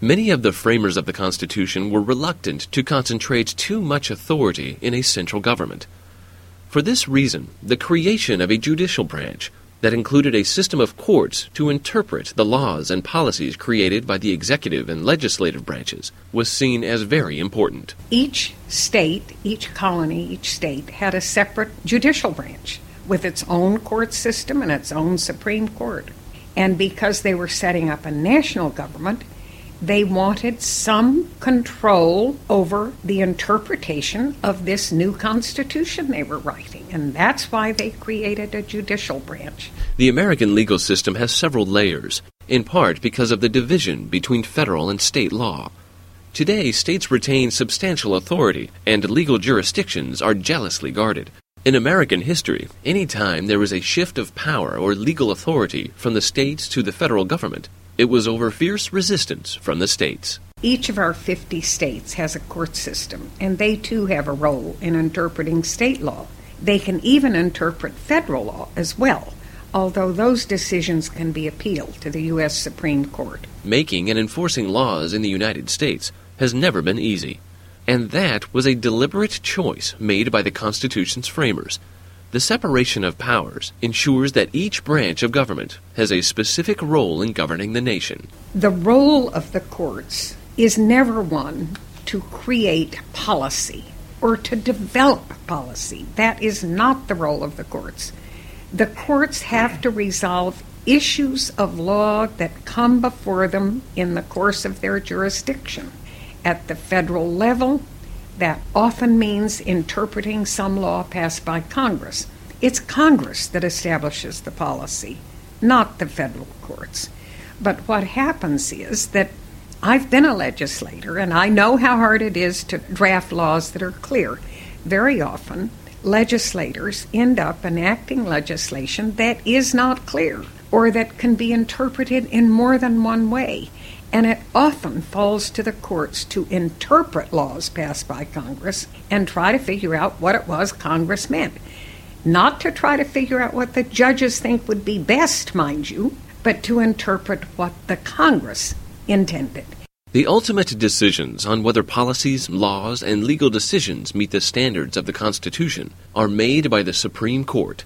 Many of the framers of the Constitution were reluctant to concentrate too much authority in a central government. For this reason, the creation of a judicial branch that included a system of courts to interpret the laws and policies created by the executive and legislative branches was seen as very important. Each state, each colony, each state had a separate judicial branch with its own court system and its own Supreme Court. And because they were setting up a national government, they wanted some control over the interpretation of this new constitution they were writing, and that's why they created a judicial branch. The American legal system has several layers, in part because of the division between federal and state law. Today, states retain substantial authority, and legal jurisdictions are jealously guarded. In American history, any time there was a shift of power or legal authority from the states to the federal government, it was over fierce resistance from the states. Each of our 50 states has a court system, and they too have a role in interpreting state law. They can even interpret federal law as well, although those decisions can be appealed to the U.S. Supreme Court. Making and enforcing laws in the United States has never been easy, and that was a deliberate choice made by the Constitution's framers the separation of powers ensures that each branch of government has a specific role in governing the nation. The role of the courts is never one to create policy or to develop policy. That is not the role of the courts. The courts have to resolve issues of law that come before them in the course of their jurisdiction. At the federal level, that often means interpreting some law passed by Congress. It's Congress that establishes the policy, not the federal courts. But what happens is that I've been a legislator and I know how hard it is to draft laws that are clear. Very often, legislators end up enacting legislation that is not clear or that can be interpreted in more than one way and it often falls to the courts to interpret laws passed by Congress and try to figure out what it was Congress meant. Not to try to figure out what the judges think would be best, mind you, but to interpret what the Congress intended. The ultimate decisions on whether policies, laws, and legal decisions meet the standards of the Constitution are made by the Supreme Court.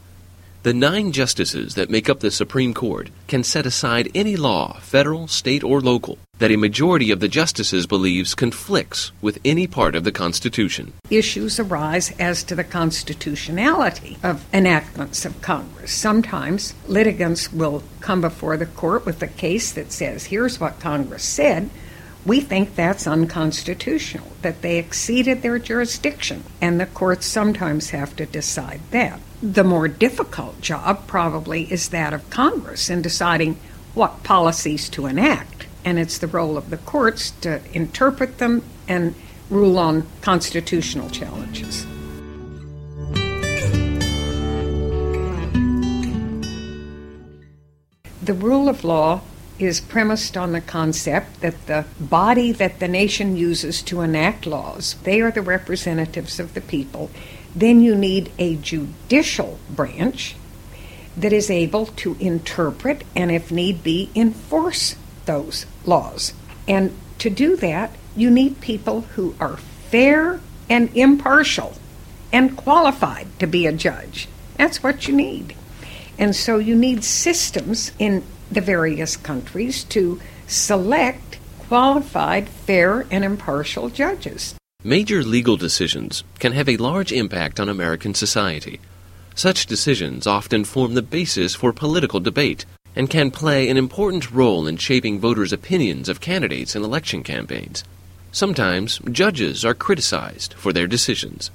The nine justices that make up the Supreme Court can set aside any law, federal, state, or local, that a majority of the justices believes conflicts with any part of the Constitution. Issues arise as to the constitutionality of enactments of Congress. Sometimes litigants will come before the court with a case that says, here's what Congress said. We think that's unconstitutional, that they exceeded their jurisdiction, and the courts sometimes have to decide that. The more difficult job probably is that of Congress in deciding what policies to enact, and it's the role of the courts to interpret them and rule on constitutional challenges. The rule of law is premised on the concept that the body that the nation uses to enact laws, they are the representatives of the people, then you need a judicial branch that is able to interpret and, if need be, enforce those laws. And to do that, you need people who are fair and impartial and qualified to be a judge. That's what you need. And so you need systems in the various countries to select qualified, fair, and impartial judges. Major legal decisions can have a large impact on American society. Such decisions often form the basis for political debate and can play an important role in shaping voters' opinions of candidates in election campaigns. Sometimes judges are criticized for their decisions.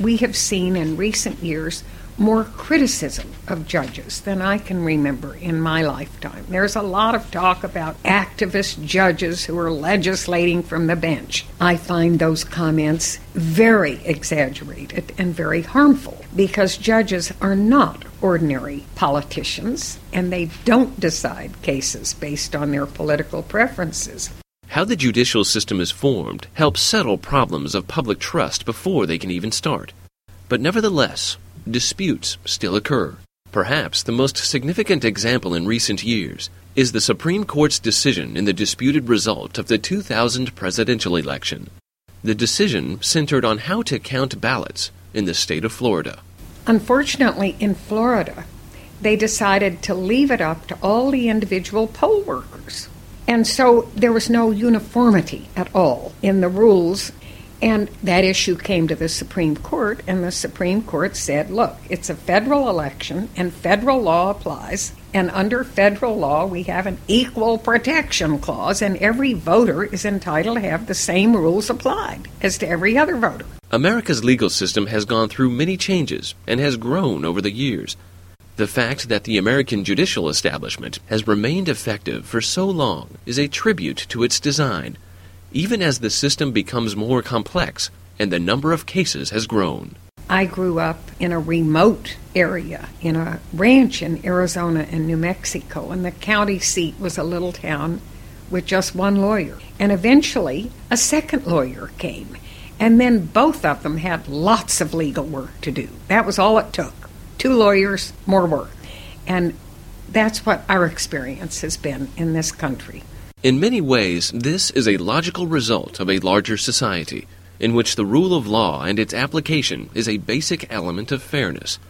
We have seen in recent years more criticism of judges than I can remember in my lifetime. There's a lot of talk about activist judges who are legislating from the bench. I find those comments very exaggerated and very harmful because judges are not ordinary politicians and they don't decide cases based on their political preferences. How the judicial system is formed helps settle problems of public trust before they can even start. But nevertheless, disputes still occur. Perhaps the most significant example in recent years is the Supreme Court's decision in the disputed result of the 2000 presidential election. The decision centered on how to count ballots in the state of Florida. Unfortunately, in Florida, they decided to leave it up to all the individual poll workers. And so there was no uniformity at all in the rules. And that issue came to the Supreme Court, and the Supreme Court said, look, it's a federal election, and federal law applies. And under federal law, we have an equal protection clause, and every voter is entitled to have the same rules applied as to every other voter. America's legal system has gone through many changes and has grown over the years. The fact that the American judicial establishment has remained effective for so long is a tribute to its design, even as the system becomes more complex and the number of cases has grown. I grew up in a remote area, in a ranch in Arizona and New Mexico, and the county seat was a little town with just one lawyer. And eventually, a second lawyer came. And then both of them had lots of legal work to do. That was all it took two lawyers, more work. And that's what our experience has been in this country. In many ways, this is a logical result of a larger society in which the rule of law and its application is a basic element of fairness.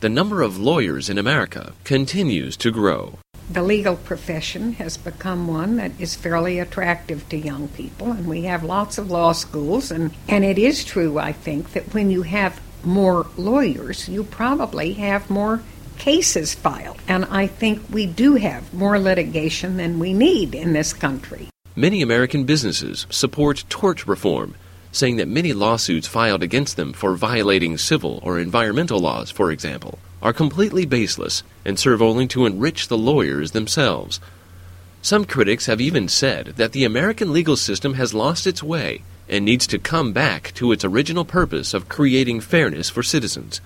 The number of lawyers in America continues to grow. The legal profession has become one that is fairly attractive to young people, and we have lots of law schools. And, and it is true, I think, that when you have more lawyers, you probably have more cases filed. And I think we do have more litigation than we need in this country. Many American businesses support tort reform, saying that many lawsuits filed against them for violating civil or environmental laws, for example, are completely baseless and serve only to enrich the lawyers themselves. Some critics have even said that the American legal system has lost its way and needs to come back to its original purpose of creating fairness for citizens.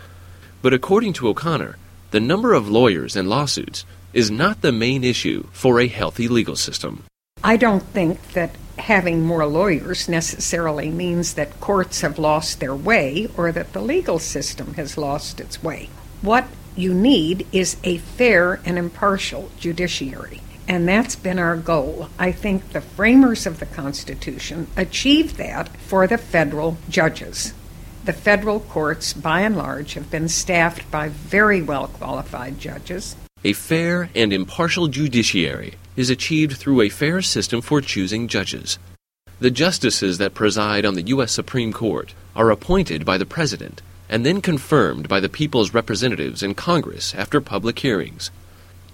But according to O'Connor, the number of lawyers and lawsuits is not the main issue for a healthy legal system. I don't think that having more lawyers necessarily means that courts have lost their way or that the legal system has lost its way. What you need is a fair and impartial judiciary. And that's been our goal. I think the framers of the Constitution achieved that for the federal judges. The federal courts, by and large, have been staffed by very well qualified judges. A fair and impartial judiciary is achieved through a fair system for choosing judges. The justices that preside on the U.S. Supreme Court are appointed by the President and then confirmed by the people's representatives in Congress after public hearings.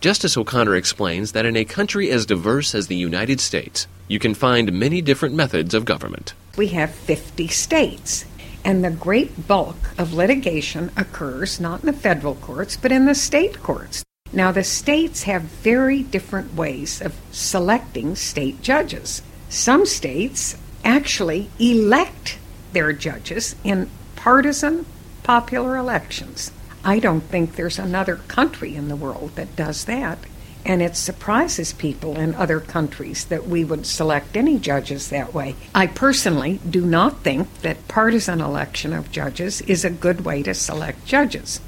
Justice O'Connor explains that in a country as diverse as the United States, you can find many different methods of government. We have 50 states, and the great bulk of litigation occurs not in the federal courts, but in the state courts. Now, the states have very different ways of selecting state judges. Some states actually elect their judges in partisan popular elections. I don't think there's another country in the world that does that. And it surprises people in other countries that we would select any judges that way. I personally do not think that partisan election of judges is a good way to select judges.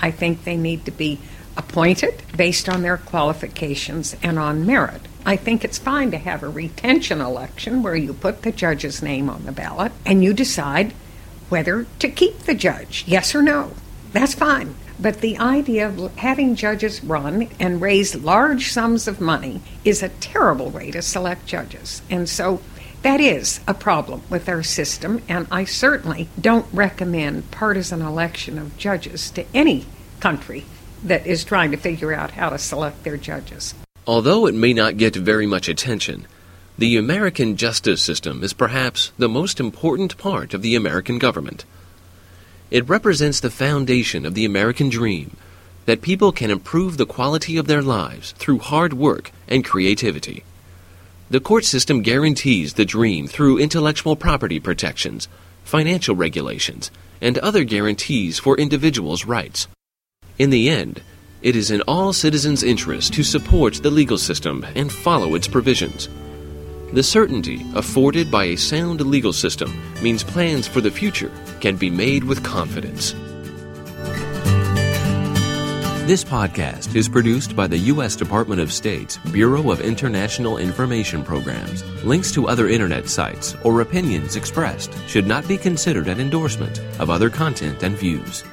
I think they need to be appointed based on their qualifications and on merit. I think it's fine to have a retention election where you put the judge's name on the ballot and you decide whether to keep the judge, yes or no. That's fine. But the idea of having judges run and raise large sums of money is a terrible way to select judges. And so that is a problem with our system, and I certainly don't recommend partisan election of judges to any country that is trying to figure out how to select their judges. Although it may not get very much attention, the American justice system is perhaps the most important part of the American government. It represents the foundation of the American dream that people can improve the quality of their lives through hard work and creativity. The court system guarantees the dream through intellectual property protections, financial regulations, and other guarantees for individuals' rights. In the end, it is in all citizens' interest to support the legal system and follow its provisions. The certainty afforded by a sound legal system means plans for the future can be made with confidence. This podcast is produced by the U.S. Department of State's Bureau of International Information Programs. Links to other internet sites or opinions expressed should not be considered an endorsement of other content and views.